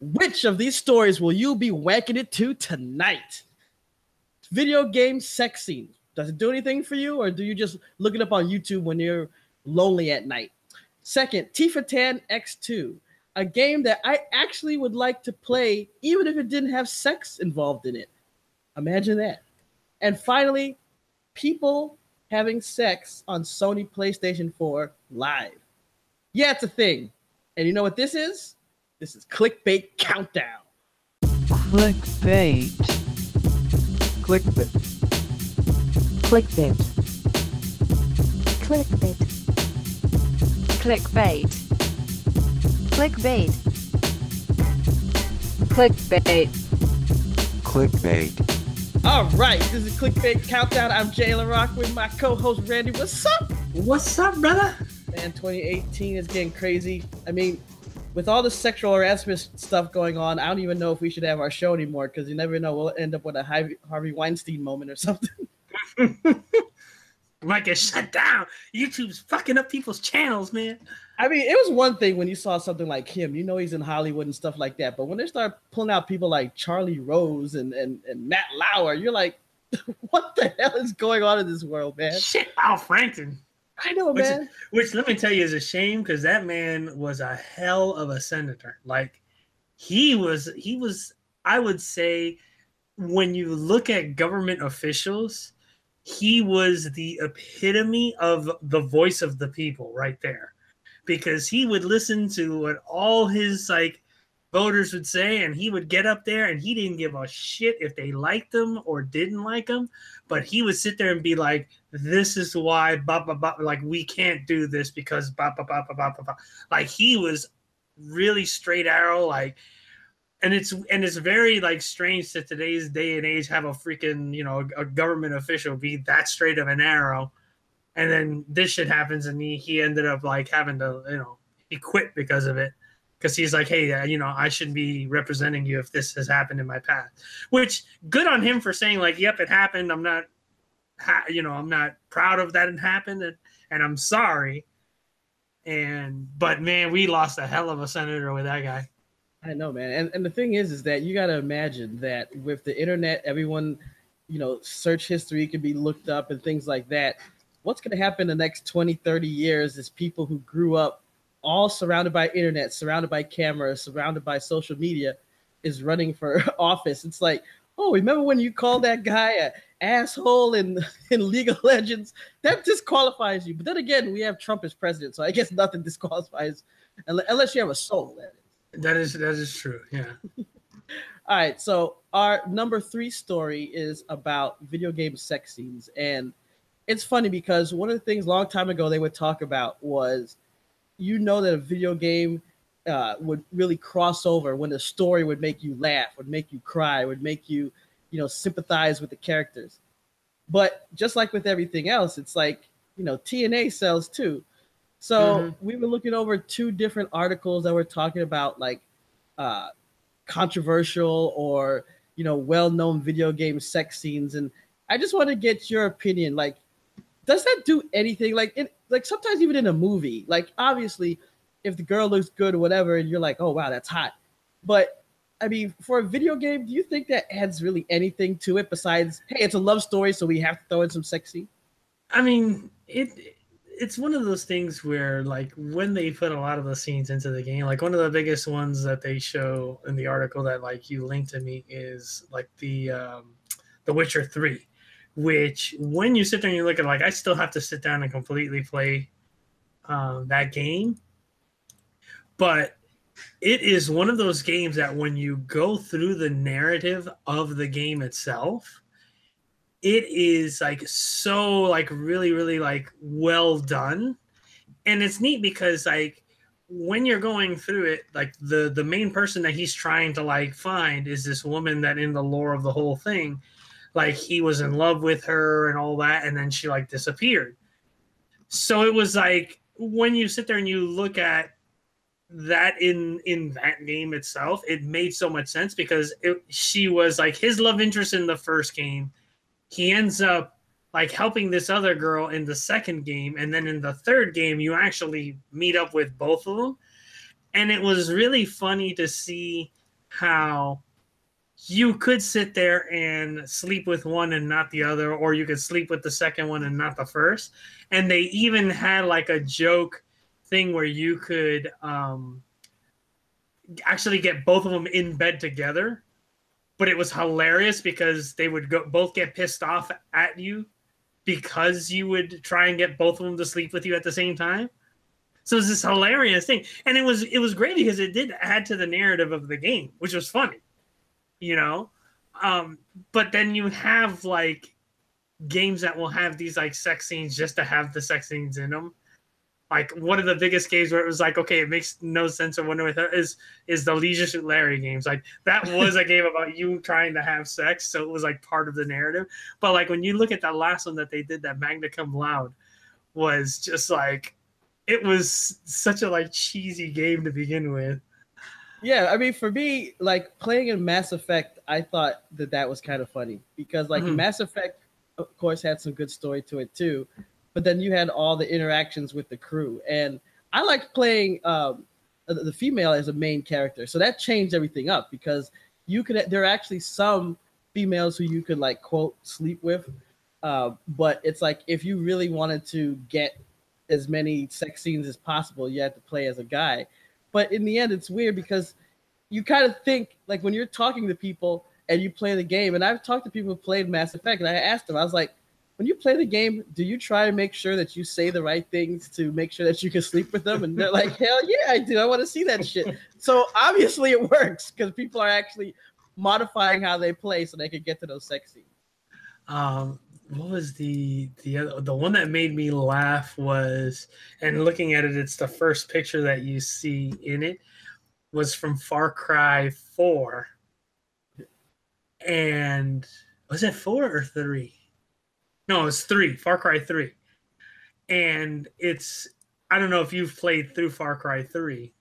Which of these stories will you be wanking it to tonight? Video game sex scene. Does it do anything for you, or do you just look it up on YouTube when you're lonely at night? Second, Tifa Tan X2, a game that I actually would like to play even if it didn't have sex involved in it. Imagine that. And finally, people having sex on Sony PlayStation 4 live. Yeah, it's a thing. And you know what this is? This is Clickbait Countdown. Clickbait. Clickbait. Clickbait. Clickbait. Clickbait. Clickbait. Clickbait. Clickbait. All right, this is Clickbait Countdown. I'm Jayla Rock with my co-host Randy. What's up? What's up, brother? Man, 2018 is getting crazy. I mean, with all the sexual harassment stuff going on, I don't even know if we should have our show anymore because you never know. We'll end up with a Harvey, Weinstein moment or something. Might get shut down. YouTube's fucking up people's channels, man. I mean, it was one thing when you saw something like him, you know, he's in Hollywood and stuff like that. But when they start pulling out people like Charlie Rose and, and, and Matt Lauer, you're like, what the hell is going on in this world, man? Shit, Al Franken. I know, Which, man. which let me tell you is a shame because that man was a hell of a senator. Like he was, he was. I would say when you look at government officials, he was the epitome of the voice of the people right there because he would listen to what all his like voters would say and he would get up there and he didn't give a shit if they liked him or didn't like him but he would sit there and be like this is why blah, blah, blah, like we can't do this because blah, blah, blah, blah, blah, blah, like he was really straight arrow like and it's and it's very like strange to today's day and age have a freaking you know a government official be that straight of an arrow. And then this shit happens and he, he ended up like having to you know he quit because of it because he's like hey uh, you know i shouldn't be representing you if this has happened in my past which good on him for saying like yep it happened i'm not ha- you know i'm not proud of that it happened and, and i'm sorry and but man we lost a hell of a senator with that guy I know, man. And and the thing is, is that you got to imagine that with the internet, everyone, you know, search history can be looked up and things like that. What's going to happen the next 20, 30 years is people who grew up all surrounded by internet, surrounded by cameras, surrounded by social media, is running for office. It's like, oh, remember when you called that guy a asshole in in League of Legends? That disqualifies you. But then again, we have Trump as president, so I guess nothing disqualifies unless you have a soul. That is. that is that is true yeah All right, so our number three story is about video game sex scenes, and it's funny because one of the things a long time ago they would talk about was, you know, that a video game uh, would really cross over when the story would make you laugh, would make you cry, would make you, you know, sympathize with the characters. But just like with everything else, it's like you know TNA sells too. So Mhm. we were looking over two different articles that were talking about like uh, controversial or you know well-known video game sex scenes and i just want to get your opinion like does that do anything like in like sometimes even in a movie like obviously if the girl looks good or whatever and you're like oh wow that's hot but i mean for a video game do you think that adds really anything to it besides hey it's a love story so we have to throw in some sexy? I mean, it it's one of those things where like when they put a lot of the scenes into the game, like one of the biggest ones that they show in the article that like you linked to me is like the um The Witcher 3, which when you sit there and you look at like I still have to sit down and completely play um that game. But it is one of those games that when you go through the narrative of the game itself, it is like so like really really like well done and it's neat because like when you're going through it like the the main person that he's trying to like find is this woman that in the lore of the whole thing like he was in love with her and all that and then she like disappeared. So it was like when you sit there and you look at that in in that game itself it made so much sense because it, she was like his love interest in the first game. He ends up like helping this other girl in the second game and then in the third game you actually meet up with both of them. And it was really funny to see how you could sit there and sleep with one and not the other, or you could sleep with the second one and not the first. And they even had like a joke thing where you could um, actually get both of them in bed together. But it was hilarious because they would go both get pissed off at you because you would try and get both of them to sleep with you at the same time. So it's this hilarious thing, and it was it was great because it did add to the narrative of the game, which was funny, you know. Um, but then you have like games that will have these like sex scenes just to have the sex scenes in them. Like one of the biggest games where it was like, okay, it makes no sense or wonder with is is the Leisure Suit Larry games. Like that was a game about you trying to have sex, so it was like part of the narrative. But like when you look at that last one that they did, that Magna Cum Laude, was just like it was such a like cheesy game to begin with. Yeah, I mean, for me, like playing in Mass Effect, I thought that that was kind of funny because, like, Mhm. Mass Effect, of course, had some good story to it too, but then you had all the interactions with the crew, and I liked playing um, the the female as a main character, so that changed everything up because you could. There are actually some females who you could like quote sleep with, uh, but it's like if you really wanted to get as many sex scenes as possible, you had to play as a guy. But in the end, it's weird because you kind of think like when you're talking to people and you play the game, and I've talked to people who played Mass Effect, and I asked them, I was like, when you play the game, do you try to make sure that you say the right things to make sure that you can sleep with them? And they're like, hell yeah, I do. I want to see that shit. So obviously it works because people are actually modifying how they play so they can get to those sex scenes. um what was the the other the one that made me laugh was and looking at it it's the first picture that you see in it was from far cry 4 and was it 4 or 3 no it was 3 far cry 3 and it's i don't know if you've played through far cry 3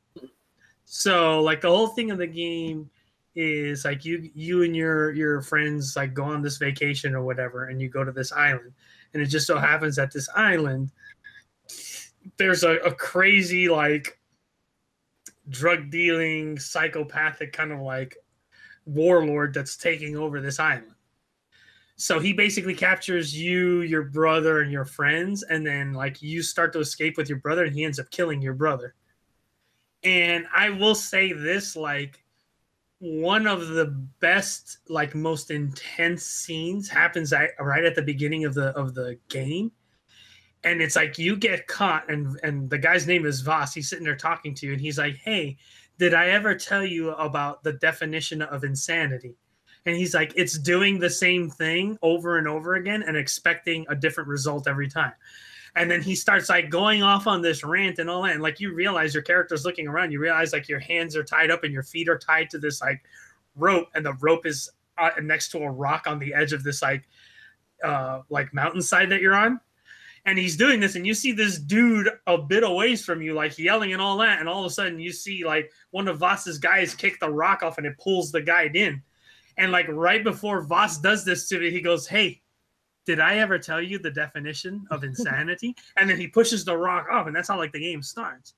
so like the whole thing of the game is like you you and your your friends like go on this vacation or whatever and you go to this island. And it just so happens that this island there's a, a crazy like drug dealing psychopathic kind of like warlord that's taking over this island. So he basically captures you your brother and your friends and then like you start to escape with your brother and he ends up killing your brother. And i will say this like one of the best like most intense scenes happens right at the beginning of the of the game. And it's like you get caught and and the guy's name is Voss. He's sitting there talking to you and he's like hey did I ever tell you about the definition of insanity? And he's like it's doing the same thing over and over again and expecting a different result every time and then he starts like going off on this rant and all that and like you realize your character's looking around you realize like your hands are tied up and your feet are tied to this like rope and the rope is uh, next to a rock on the edge of this like uh like mountainside that you're on. And he's doing this and you see this dude a bit away from you like yelling and all that and all of a sudden you see like one of voss's guys kick the rock off and it pulls the guide in. And like right before voss does this to me he goes hey did I ever tell you the definition of insanity? and then he pushes the rock off, and that's how like the game starts.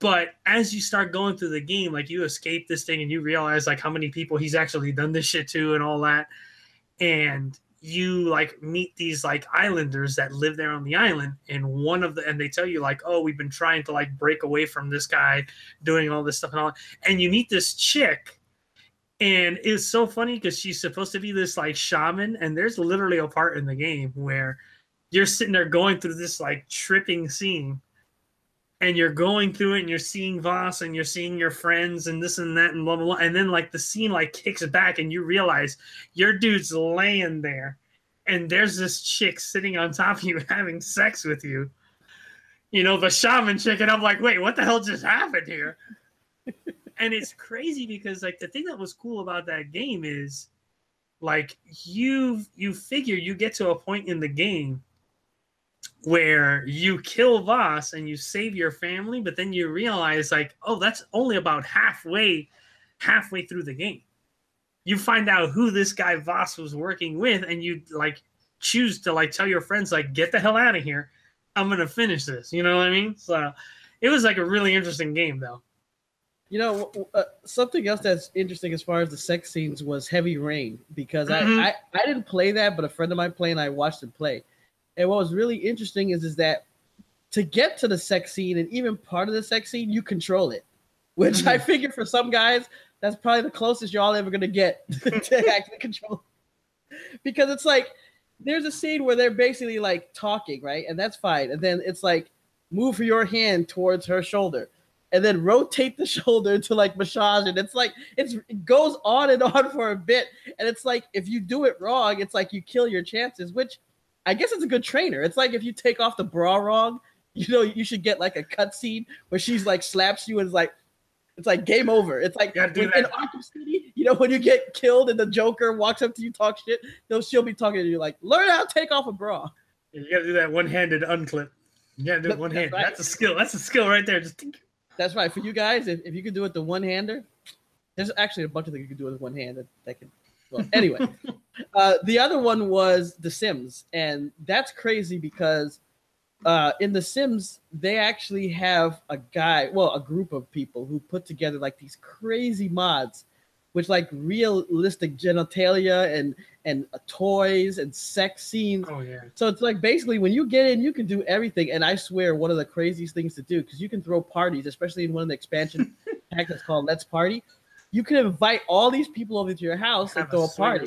But as you start going through the game, like you escape this thing and you realize like how many people he's actually done this shit to and all that. And you like meet these like islanders that live there on the island and one of the and they tell you like oh we've been trying to like break away from this guy doing all this stuff and all and you meet this chick and it's so funny because she's supposed to be this like shaman and there's literally a part in the game where you're sitting there going through this like tripping scene. And you're going through it and you're seeing Voss and you're seeing your friends and this and that and blah blah blah. And then like the scene like kicks back and you realize your dude's laying there and there's this chick sitting on top of you having sex with you. You know the shaman chick and i'm like wait what the hell just happened here and it's crazy because like the thing that was cool about that game is like you you figure you get to a point in the game where you kill Voss and you save your family, but then you realize like, oh, that's only about halfway halfway through the game. You find out who this guy Voss was working with, and you like choose to like tell your friends like, get the hell out of here. I'm gonna finish this. You know what I mean? So it was like a really interesting game though. You know, uh, something else that's interesting as far as the sex scenes was Heavy Rain because Mhm. I, I I didn't play that, but a friend of mine played and I watched him play. And what was really interesting is is that to get to the sex scene and even part of the sex scene, you control it, which I figure for some guys that's probably the closest you're all ever gonna get to actually control. Because it's like there's a scene where they're basically like talking, right? And that's fine. And then it's like move your hand towards her shoulder and then rotate the shoulder to like massage it. It's like it's it goes on and on for a bit. And it's like if you do it wrong, it's like you kill your chances, which I guess it's a good trainer. It's like if you take off the bra wrong, you know, you should get like a cutscene where she's like slaps you and is like it's like game over. It's like in. Arkham City, you know, when you get killed and the Joker walks up to you, talk shit, they'll she'll be talking to you like, learn how to take off a bra. You gotta do that one-handed unclip. You gotta do it one hand. right. That's a skill. That's a skill right there. Just think. That's right. For you guys, if, if you could do it the one hander, there's actually a bunch of things you can do with one hand that, that can. Well, anyway, uh, the other one was The Sims, and that's crazy because uh, in The Sims they actually have a guy, well, a group of people who put together like these crazy mods, which like realistic genitalia and and uh, toys and sex scenes. Oh yeah. So it's like basically when you get in, you can do everything. And I swear, one of the craziest things to do because you can throw parties, especially in one of the expansion packs that's called Let's Party. You can invite all these people over to your house and throw a party.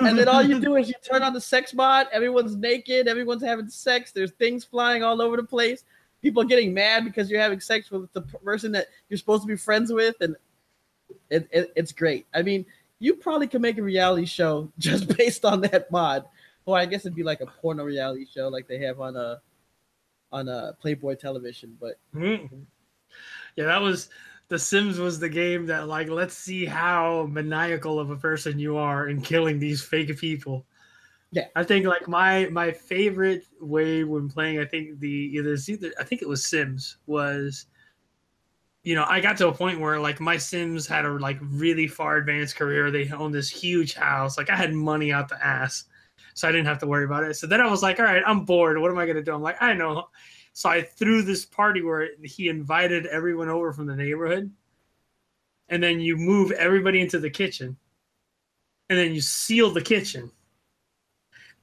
and then all you do is you turn on the sex mod. Everyone's naked. Everyone's having sex. There's things flying all over the place. People are getting mad because you're having sex with the person that you're supposed to be friends with, and it, it, it's great. I mean, you probably could make a reality show just based on that mod, or I guess it'd be like a porno reality show like they have on a on a Playboy television. But Mhm. Yeah, that was The Sims was the game that like let's see how maniacal of a person you are in killing these fake people. Yeah. I think like my my favorite way when playing, I think the either either I think it was Sims was you know, I got to a point where like my Sims had a like really far advanced career. They owned this huge house. Like I had money out the ass. So I didn't have to worry about it. So then I was like, all right, I'm bored. What am I gonna do? I'm like, I know. So I threw this party where he invited everyone over from the neighborhood. And then you move everybody into the kitchen. And then you seal the kitchen.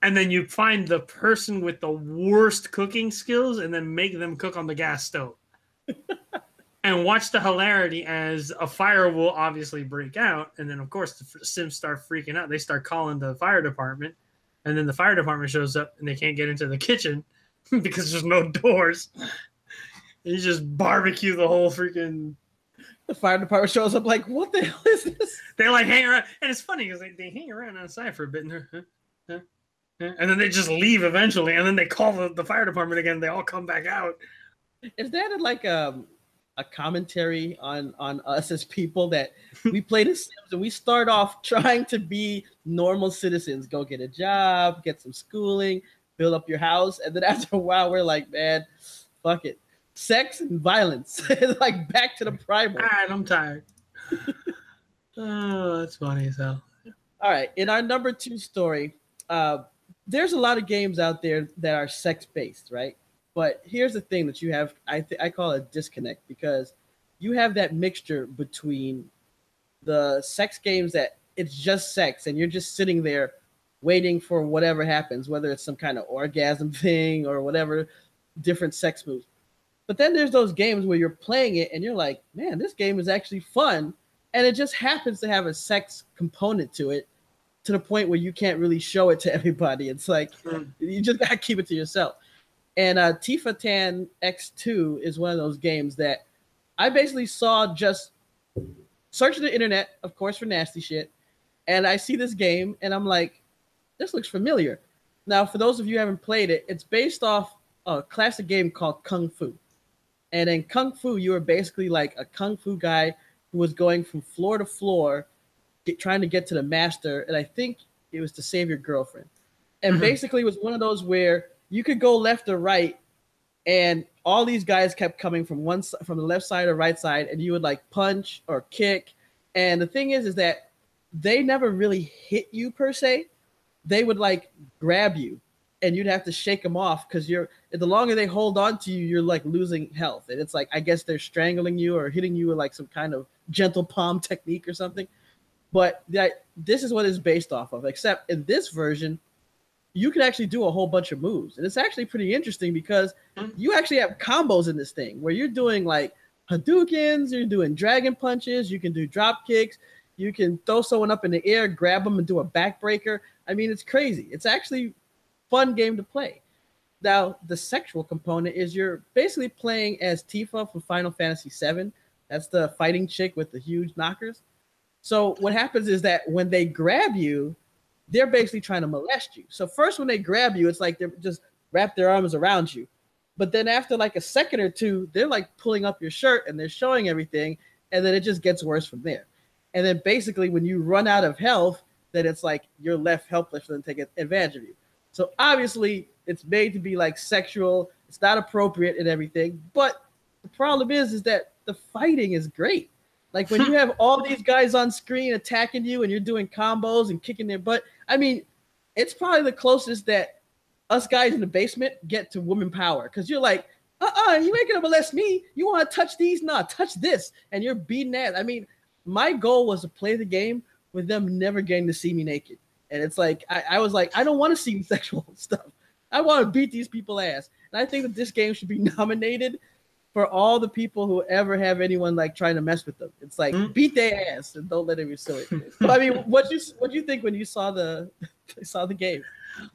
And then you find the person with the worst cooking skills and then make them cook on the gas stove. and watch the hilarity as a fire will obviously break out. And then, of course, the Sims start freaking out. They start calling the fire department. And then the fire department shows up and they can't get into the kitchen because there's no doors. And you just barbecue the whole freaking. the fire department shows up like, what the hell is this? They like hang around, and it's funny because they, they hang around outside for a bit, and they're, huh, huh, huh, and then they just leave eventually, and then they call the, the fire department again. They all come back out. Is that like um, a commentary on on us as people that we play the Sims and we start off trying to be normal citizens, go get a job, get some schooling, build up your house, and then after a while we're like, man, fuck it, sex and violence, It's like back to the primal. All right, I'm tired. oh, that's funny as hell. All right, in our number two story, uh, there's a lot of games out there that are sex based, right? But here's the thing that you have, I th- I call it a disconnect because you have that mixture between the sex games that it's just sex and you're just sitting there waiting for whatever happens, whether it's some kind of orgasm thing or whatever different sex moves. But then there's those games where you're playing it and you're like, man, this game is actually fun. And it just happens to have a sex component to it to the point where you can't really show it to everybody. It's like you just gotta keep it to yourself. And uh, Tifa Tan X2 is one of those games that I basically saw just searching the internet, of course, for nasty shit. And I see this game and I'm like, this looks familiar. Now, for those of you who haven't played it, it's based off a classic game called Kung Fu. And in Kung Fu, you were basically like a Kung Fu guy who was going from floor to floor, get, trying to get to the master. And I think it was to save your girlfriend. And Mhm. basically, it was one of those where you could go left or right, and all these guys kept coming from one from the left side or right side, and you would like punch or kick. And the thing is, is that they never really hit you per se. They would like grab you and you'd have to shake them off because you're the longer they hold on to you, you're like losing health. And it's like I guess they're strangling you or hitting you with like some kind of gentle palm technique or something. But that this is what it's based off of, except in this version, you can actually do a whole bunch of moves. And it's actually pretty interesting because mm-hmm. you actually have combos in this thing where you're doing like Hadoukens, you're doing dragon punches, you can do drop kicks, you can throw someone up in the air, grab them, and do a backbreaker. I mean, it's crazy. It's actually fun game to play. Now, the sexual component is you're basically playing as Tifa from Final Fantasy VII. That's the fighting chick with the huge knockers. So what happens is that when they grab you, they're basically trying to molest you. So first, when they grab you, it's like they're just wrap their arms around you. But then after like a second or two, they're like pulling up your shirt and they're showing everything, and then it just gets worse from there. And then basically, when you run out of health, then it's like you're left helpless for them to take advantage of you. So obviously, it's made to be like sexual. It's not appropriate and everything. But the problem is, is that the fighting is great. Like when you have all these guys on screen attacking you and you're doing combos and kicking their butt. I mean, it's probably the closest that us guys in the basement get to woman power because you're like, uh-uh, you ain't gonna molest me. You want to touch these? Nah, touch this, and you're beating ass. I mean, my goal was to play the game with them never getting to see me naked. And it's like I, I was like, I don't want to see sexual stuff. I want to beat these people ass. And I think that this game should be nominated for all the people who ever have anyone like trying to mess with them. It's like Mm. beat their ass and don't let them see it. but I mean, what you what you think when you saw the saw the game?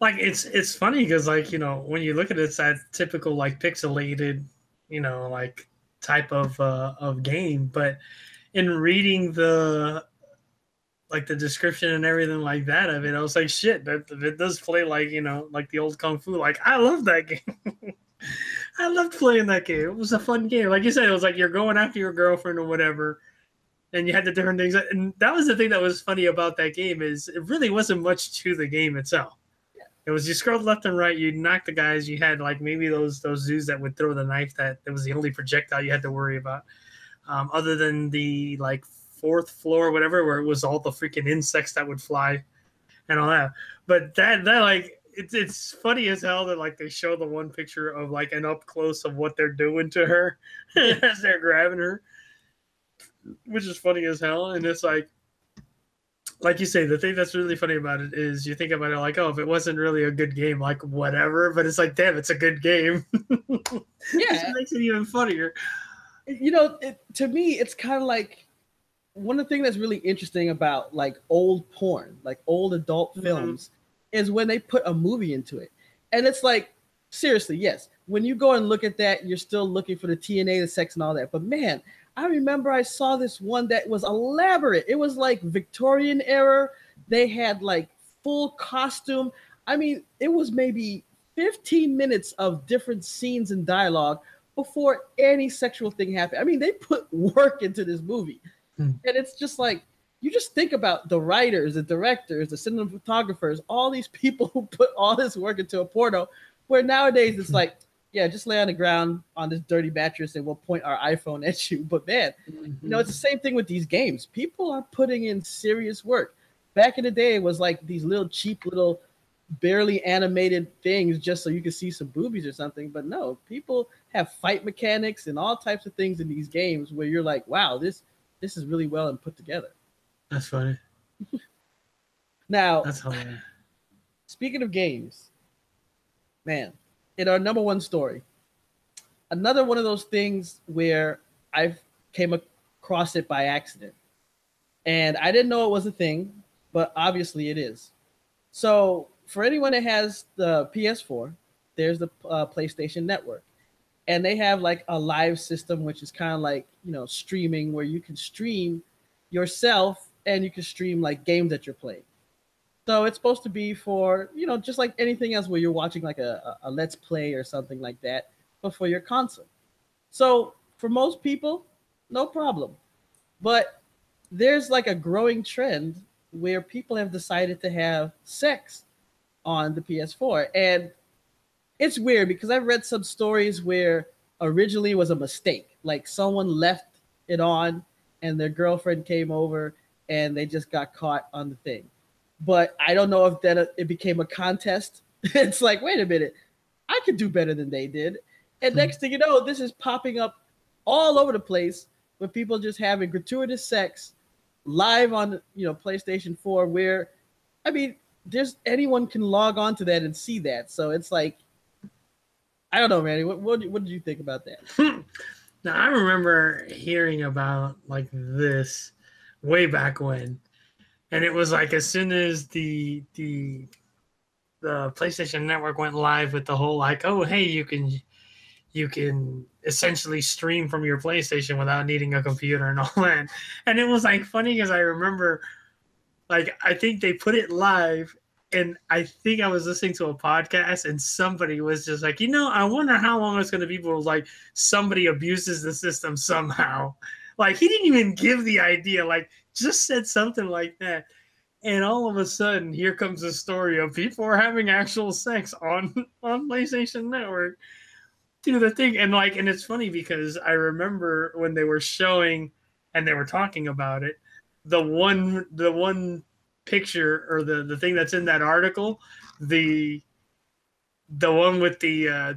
like it's it's funny because like you know when you look at it, it's that typical like pixelated you know like type of uh of game but in reading the like the description and everything like that of it i was like shit that it does play like you know like the old kung fu like i love that game i loved playing that game it was a fun game like you said it was like you're going after your girlfriend or whatever and you had the different things and that was the thing that was funny about that game is it really wasn't much to the game itself it was you scrolled left and right, you knocked the guys, you had like maybe those those zoos that would throw the knife that that was the only projectile you had to worry about. Um, other than the like fourth floor, whatever, where it was all the freaking insects that would fly and all that. But that that like it's it's funny as hell that like they show the one picture of like an up close of what they're doing to her as they're grabbing her. Which is funny as hell. And it's like like you say, the thing that's really funny about it is you think about it like, oh, if it wasn't really a good game, like whatever, but it's like, damn, it's a good game. Yeah. it makes it even funnier. you know, it, to me, it's kind of like one of the things that's really interesting about like old porn, like old adult Mhm. films, is when they put a movie into it. And it's like, seriously, yes, when you go and look at that, you're still looking for the TNA, the sex, and all that. But man, I remember I saw this one that was elaborate. It was like Victorian era. They had like full costume. I mean, it was maybe 15 minutes of different scenes and dialogue before any sexual thing happened. I mean, they put work into this movie. Hmm. And it's just like, you just think about the writers, the directors, the cinematographers, all these people who put all this work into a porno, where nowadays it's hmm. like, yeah, just lay on the ground on this dirty mattress and we'll point our iPhone at you. But man, you know, mm-hmm. it's the same thing with these games. People are putting in serious work. Back in the day, it was like these little cheap little barely animated things just so you could see some boobies or something. But no, people have fight mechanics and all types of things in these games where you're like, wow, this this is really well and put together. That's funny. Now, That's hilarious. Speaking of games, man, in our number one story, another one of those things where I came across it by accident. And I didn't know it was a thing, but obviously it is. So, for anyone that has the PS4, there's the uh, PlayStation Network. And they have like a live system, which is kind of like, you know, streaming where you can stream yourself and you can stream like games that you're playing. So it's supposed to be for, you know, just like anything else where you're watching like a, a, let's play or something like that, but for your console. So for most people, no problem. But there's like a growing trend where people have decided to have sex on the PS4. And it's weird because I've read some stories where originally was a mistake. Like someone left it on and their girlfriend came over and they just got caught on the thing but I don't know if then it became a contest It's like, wait a minute, I could do better than they did. And hmm. next thing you know, this is popping up all over the place with people just having gratuitous sex live on you know PlayStation 4 where I mean there's anyone can log on to that and see that. So it's like I don't know, Randy. What what, what did you think about that? Now I remember hearing about like this way back when, and it was like as soon as the the the PlayStation Network went live with the whole like, oh hey, you can you can essentially stream from your PlayStation without needing a computer and all that. And it was like funny because I remember like I think they put it live and I think I was listening to a podcast and somebody was just like, you know, I wonder how long it's gonna be before like somebody abuses the system somehow. Like he didn't even give the idea, like just said something like that. And all of a sudden, here comes the story of people are having actual sex on on PlayStation Network. Do the thing, and like, and it's funny because I remember when they were showing and they were talking about it. The one, the one picture or the the thing that's in that article, the the one with the uh,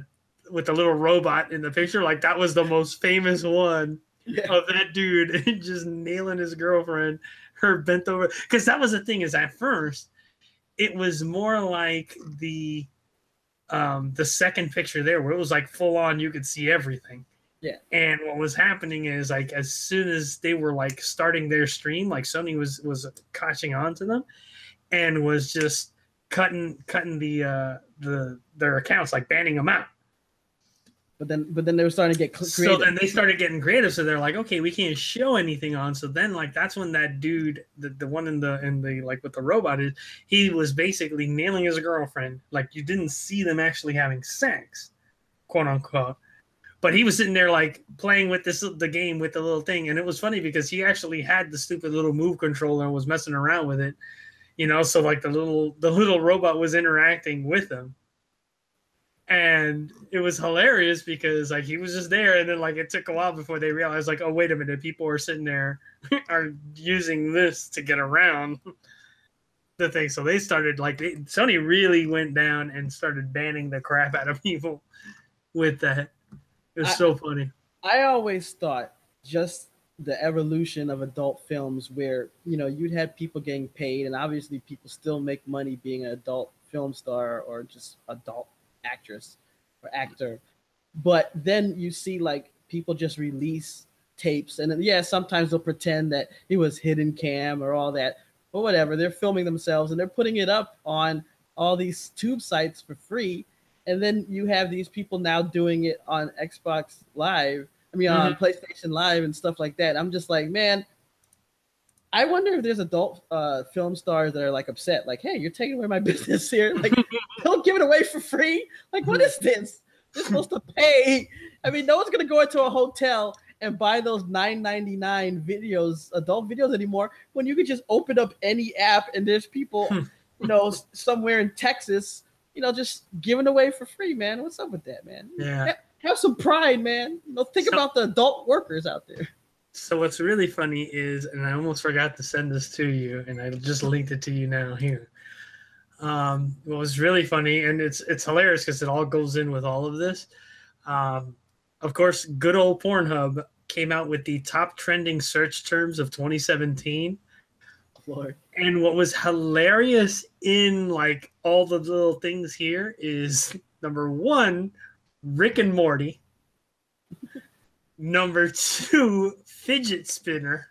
with the little robot in the picture, like that was the most famous one Yeah. of that dude just nailing his girlfriend, her bent over. Because that was the thing is at first, it was more like the um the second picture there where it was like full on you could see everything. Yeah. And what was happening is like as soon as they were like starting their stream, like Sony was was catching on to them and was just cutting cutting the uh the their accounts, like banning them out. But then but then they were starting to get cl- So creative. then they started getting creative. So they're like, okay, we can't show anything on. So then like that's when that dude, the, the one in the in the like with the robot is, he was basically nailing his girlfriend. Like you didn't see them actually having sex, quote unquote. But he was sitting there like playing with this the game with the little thing, and it was funny because he actually had the stupid little move controller and was messing around with it, you know. So like the little the little robot was interacting with him, and it was hilarious because like he was just there and then like it took a while before they realized like oh wait a minute people are sitting there are using this to get around the thing. So they started like they, sony really went down and started banning the crap out of people with that. It was I- so funny. I always thought just the evolution of adult films where, you know, you'd have people getting paid and obviously people still make money being an adult film star or just adult actress or actor. But then you see like people just release tapes and then, yeah, sometimes they'll pretend that it was hidden cam or all that, but whatever. They're filming themselves and they're putting it up on all these tube sites for free. And then you have these people now doing it on Xbox Live. I mean, on PlayStation Live and stuff like that. I'm just like, man, I wonder if there's adult uh, film stars that are like upset, like, hey, you're taking away my business here. Like, don't give it away for free. Like, what is this? You're supposed to pay. I mean, no one's gonna go into a hotel and buy those 9.99 videos, adult videos anymore. When you could just open up any app and there's people, hmm. you know, somewhere in Texas, you know, just giving away for free, man. What's up with that, man? yeah Ha- Have some pride, man. You know, think So- about the adult workers out there. So what's really funny is, and I almost forgot to send this to you, and I just linked it to you now here. Um, what was really funny, and it's it's hilarious because it all goes in with all of this. Um, of course, good old Pornhub came out with the top trending search terms of 2017. Lord. And what was hilarious in like all the little things here is number one, Rick and Morty. number two, fidget spinner.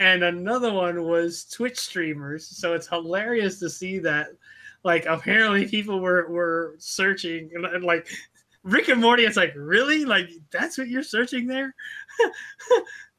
And another one was Twitch streamers. So it's hilarious to see that like apparently people were were searching and, and like Rick and Morty, it's like, really? Like that's what you're searching there?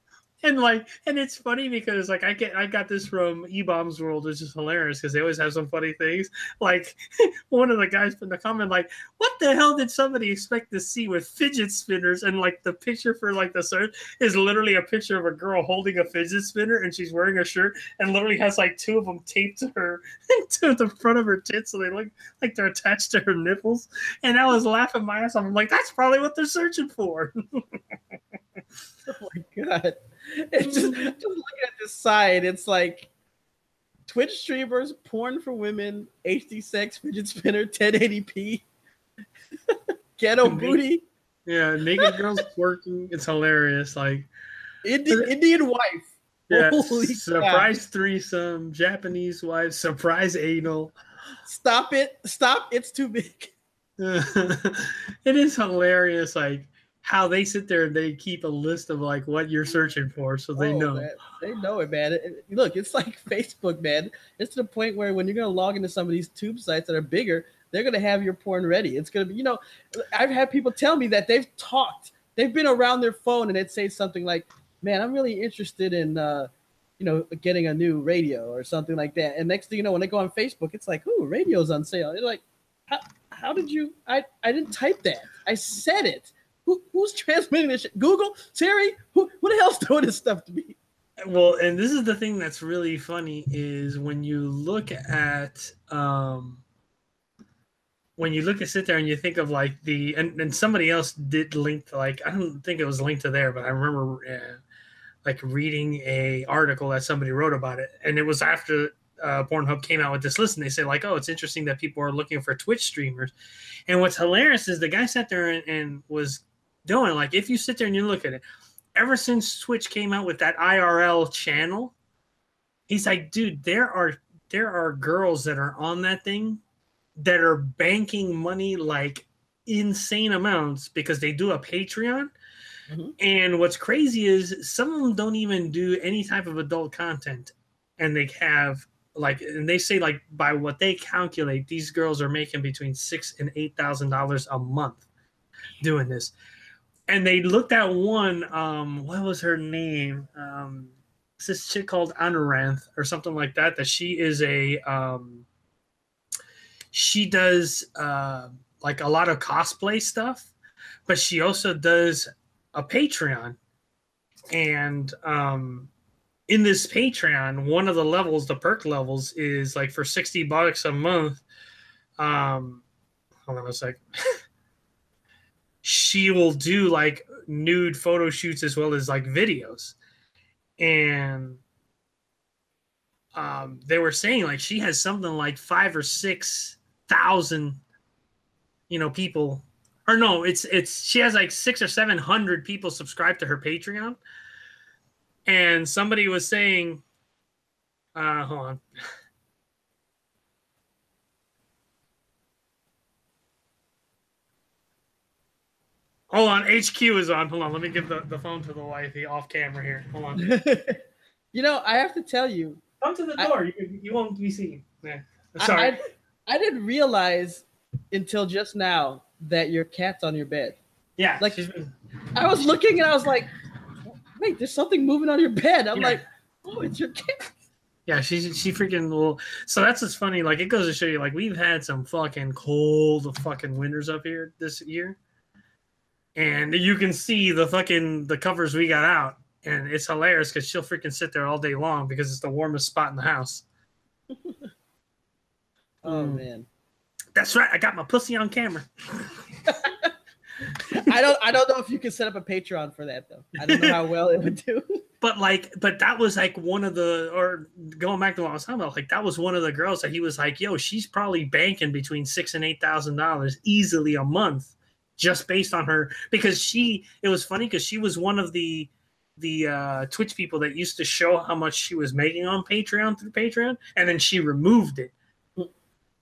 and like and it's funny because like i get i got this from eBaum's World which is hilarious because they always have some funny things. Like one of the guys put in the comment like what the hell did somebody expect to see with fidget spinners? And like the picture for like the search is literally a picture of a girl holding a fidget spinner and she's wearing a shirt and literally has like two of them taped to her to the front of her tits so they look like they're attached to her nipples. And i was laughing my ass off. I'm like that's probably what they're searching for. Oh my god. It's just, just looking at this side, it's like Twitch streamers, porn for women, HD sex, fidget spinner, 1080p, ghetto Naked- booty, Yeah, naked girls twerking. It's hilarious. Like, Indi- Indian wife. yeah, Holy surprise threesome, Japanese wife, surprise anal. Stop it. Stop. It's too big. it is hilarious, like how they sit there and they keep a list of like what you're searching for, so they Oh, know. man. They know it, man. It- it- look, it's like Facebook, man. It's to the point where when you're gonna log into some of these tube sites that are bigger, they're gonna have your porn ready. It's gonna be, you know, I've had people tell me that they've talked, they've been around their phone and they'd say something like, "Man, I'm really interested in, uh, you know, getting a new radio or something like that." And next thing you know, when they go on Facebook, it's like, "Ooh, radio's on sale." They're like, "How, how did you? I I didn't type that. I said it." Who, who's transmitting this shit? Google, Siri, who, who the hell's doing this stuff to me? Well, and this is the thing that's really funny is when you look at um when you look at sit there and you think of like the and, and somebody else did link to like I don't think it was linked to there, but I remember uh, like reading a article that somebody wrote about it, and it was after uh, Pornhub came out with this list, and they said like, oh, it's interesting that people are looking for Twitch streamers, and what's hilarious is the guy sat there and, and was doing like if you sit there and you look at it ever since Twitch came out with that IRL channel, he's like, dude, there are there are girls that are on that thing that are banking money like insane amounts because they do a Patreon. Mhm. And what's crazy is some of them don't even do any type of adult content, and they have like, and they say like by what they calculate, these girls are making between six and eight thousand dollars a month doing this and they looked at one um what was her name? Um this chick called? Anuranth or something like that that she is a um she does uh like a lot of cosplay stuff but she also does a patreon. And um in this patreon one of the levels the perk levels is like for 60 bucks a month. Um hold on a sec she will do like nude photo shoots as well as like videos. And um they were saying like she has something like five or six thousand you know people. Or no it's it's she has like six or seven hundred people subscribed to her patreon. And somebody was saying uh hold on Hold on, HQ is on. Hold on, let me give the, the phone to the wifey off camera here. Hold on. you know, I have to tell you, Come to the I- door. you, you won't be seen. Yeah. I- Sorry. I, I, didn't realize until just now that your cat's on your bed. yeah. like- she's been- I was looking and I was like, wait, there's something moving on your bed. I'm Yeah. like, oh, it's your cat. yeah, she she freaking will. So that's what's funny. Like it goes to show you, like we've had some fucking cold fucking winters up here this year, and you can see the fucking the covers we got out, and it's hilarious because she'll freaking sit there all day long because it's the warmest spot in the house. Oh Mm. man. That's right. I got my pussy on camera. I don't I don't know if you can set up a Patreon for that though. I don't know how well it would do. but like but that was like one of the or going back to what I was talking about, like that was one of the girls that he was like, yo, she's probably banking between six and eight thousand dollars easily a month just based on her because she it was funny because she was one of the the uh Twitch people that used to show how much she was making on Patreon through Patreon and then she removed it.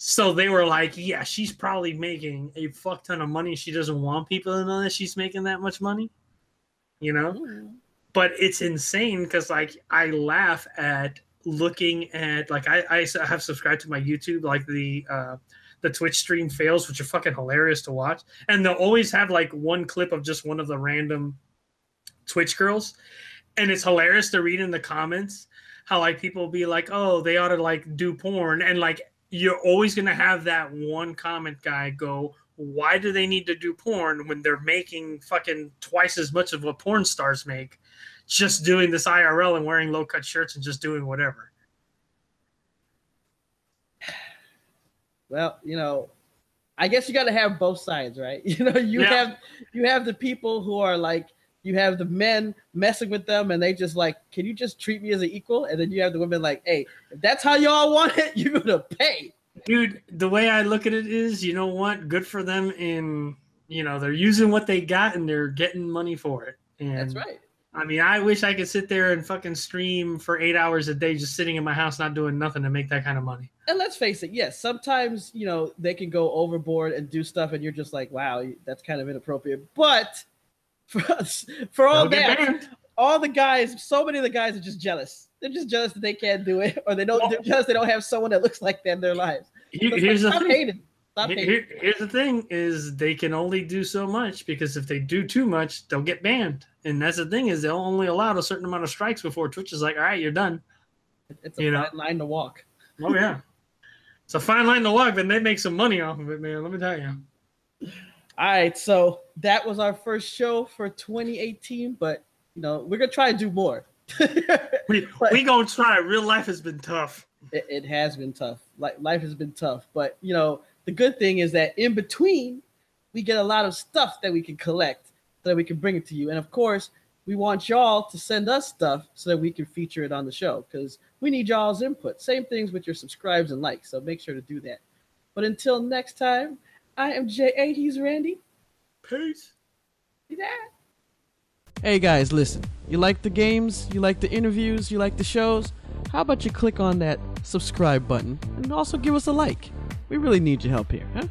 So they were like, yeah, she's probably making a fuck ton of money. She doesn't want people to know that she's making that much money. You know? but it's insane because like I laugh at looking at like I, I have subscribed to my YouTube like the uh the Twitch stream fails, which are fucking hilarious to watch, and they'll always have like one clip of just one of the random Twitch girls, and it's hilarious to read in the comments how like people be like, oh, they ought to like do porn, and like you're always gonna have that one comment guy go, why do they need to do porn when they're making fucking twice as much of what porn stars make? just doing this IRL and wearing low cut shirts and just doing whatever. Well, you know, I guess you got to have both sides, right? You know, you Yeah. have you have the people who are like you have the men messing with them and they just like, can you just treat me as an equal? And then you have the women like, hey, if that's how y'all want it, you're gonna pay. Dude, the way I look at it is, you know what? Good for them in you know, they're using what they got and they're getting money for it. And That's right. I mean, I wish I could sit there and fucking stream for eight hours a day just sitting in my house not doing nothing to make that kind of money. And let's face it, yes, sometimes you know they can go overboard and do stuff, and you're just like, wow, that's kind of inappropriate. But for us, for all that, all the guys, so many of the guys are just jealous. They're just jealous that they can't do it, or they don't. They're jealous they don't have someone that looks like them in their lives. Here- here's like, the stop thing. hating. Stop hating. here- here's the thing: is they can only do so much because if they do too much, they'll get banned. And that's the thing is they'll only allow a certain amount of strikes before Twitch is like, all right, you're done. It's a you know. fine line to walk. Oh yeah, it's a fine line to walk, but they make some money off of it, man. Let me tell you. All right, so that was our first show for 2018, but you know we're gonna try to do more. it, We we gonna try. Real life has been tough. it has been tough. Like life has been tough, but you know the good thing is that in between we get a lot of stuff that we can collect so that we can bring it to you. And of course, we want y'all to send us stuff so that we can feature it on the show because we need y'all's input. Same things with your subscribes and likes, so make sure to do that. But until next time, I am J8. He's Randy. Peace. See that? Hey guys, listen. You like the games? You like the interviews? You like the shows? How about you click on that subscribe button and also give us a like? We really need your help here, huh?